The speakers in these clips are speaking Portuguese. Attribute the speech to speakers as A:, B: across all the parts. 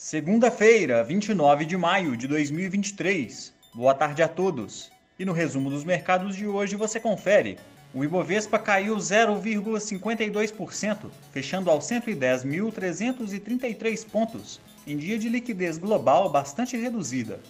A: Segunda-feira, 29 de maio de 2023. Boa tarde a todos. E no resumo dos mercados de hoje você confere. O Ibovespa caiu 0,52%, fechando aos 110.333 pontos, em dia de liquidez global bastante reduzida.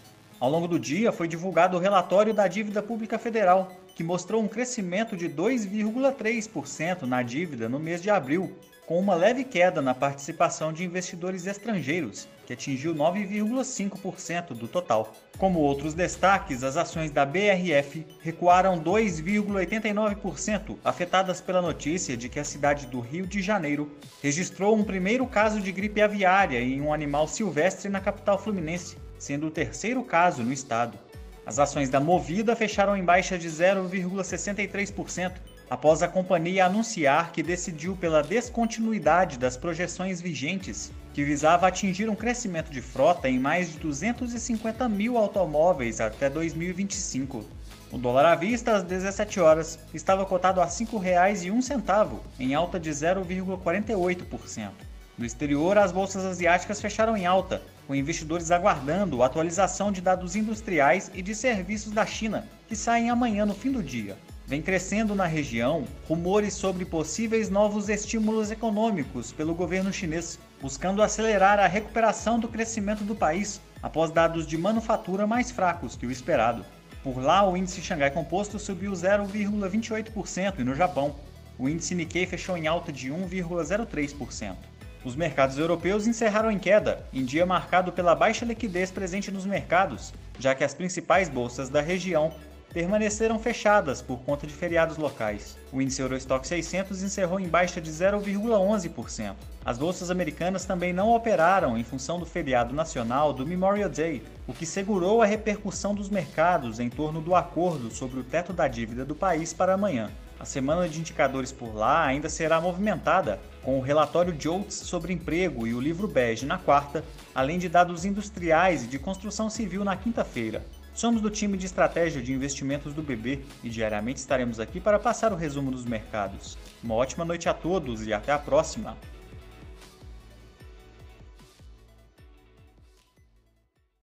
A: Ao longo do dia foi divulgado o relatório da dívida pública federal, que mostrou um crescimento de 2,3% na dívida no mês de abril, com uma leve queda na participação de investidores estrangeiros, que atingiu 9,5% do total. Como outros destaques, as ações da BRF recuaram 2,89%, afetadas pela notícia de que a cidade do Rio de Janeiro registrou um primeiro caso de gripe aviária em um animal silvestre na capital fluminense, sendo o terceiro caso no estado. As ações da Movida fecharam em baixa de 0,63%, após a companhia anunciar que decidiu pela descontinuidade das projeções vigentes, que visava atingir um crescimento de frota em mais de 250 mil automóveis até 2025. O dólar à vista às 17 horas estava cotado a R$ 5,01, em alta de 0,48%. No exterior, as bolsas asiáticas fecharam em alta, com investidores aguardando a atualização de dados industriais e de serviços da China, que saem amanhã no fim do dia. Vem crescendo na região rumores sobre possíveis novos estímulos econômicos pelo governo chinês, buscando acelerar a recuperação do crescimento do país após dados de manufatura mais fracos que o esperado. Por lá, o índice Xangai Composto subiu 0,28% e no Japão, o índice Nikkei fechou em alta de 1,03%. Os mercados europeus encerraram em queda, em dia marcado pela baixa liquidez presente nos mercados, já que as principais bolsas da região permaneceram fechadas por conta de feriados locais. O índice Eurostock 600 encerrou em baixa de 0,11%. As bolsas americanas também não operaram em função do feriado nacional do Memorial Day, o que segurou a repercussão dos mercados em torno do acordo sobre o teto da dívida do país para amanhã. A semana de indicadores por lá ainda será movimentada, com o relatório JOLTS sobre emprego e o livro bege na quarta, além de dados industriais e de construção civil na quinta-feira. Somos do time de estratégia de investimentos do BB e diariamente estaremos aqui para passar o resumo dos mercados. Uma ótima noite a todos e até a próxima!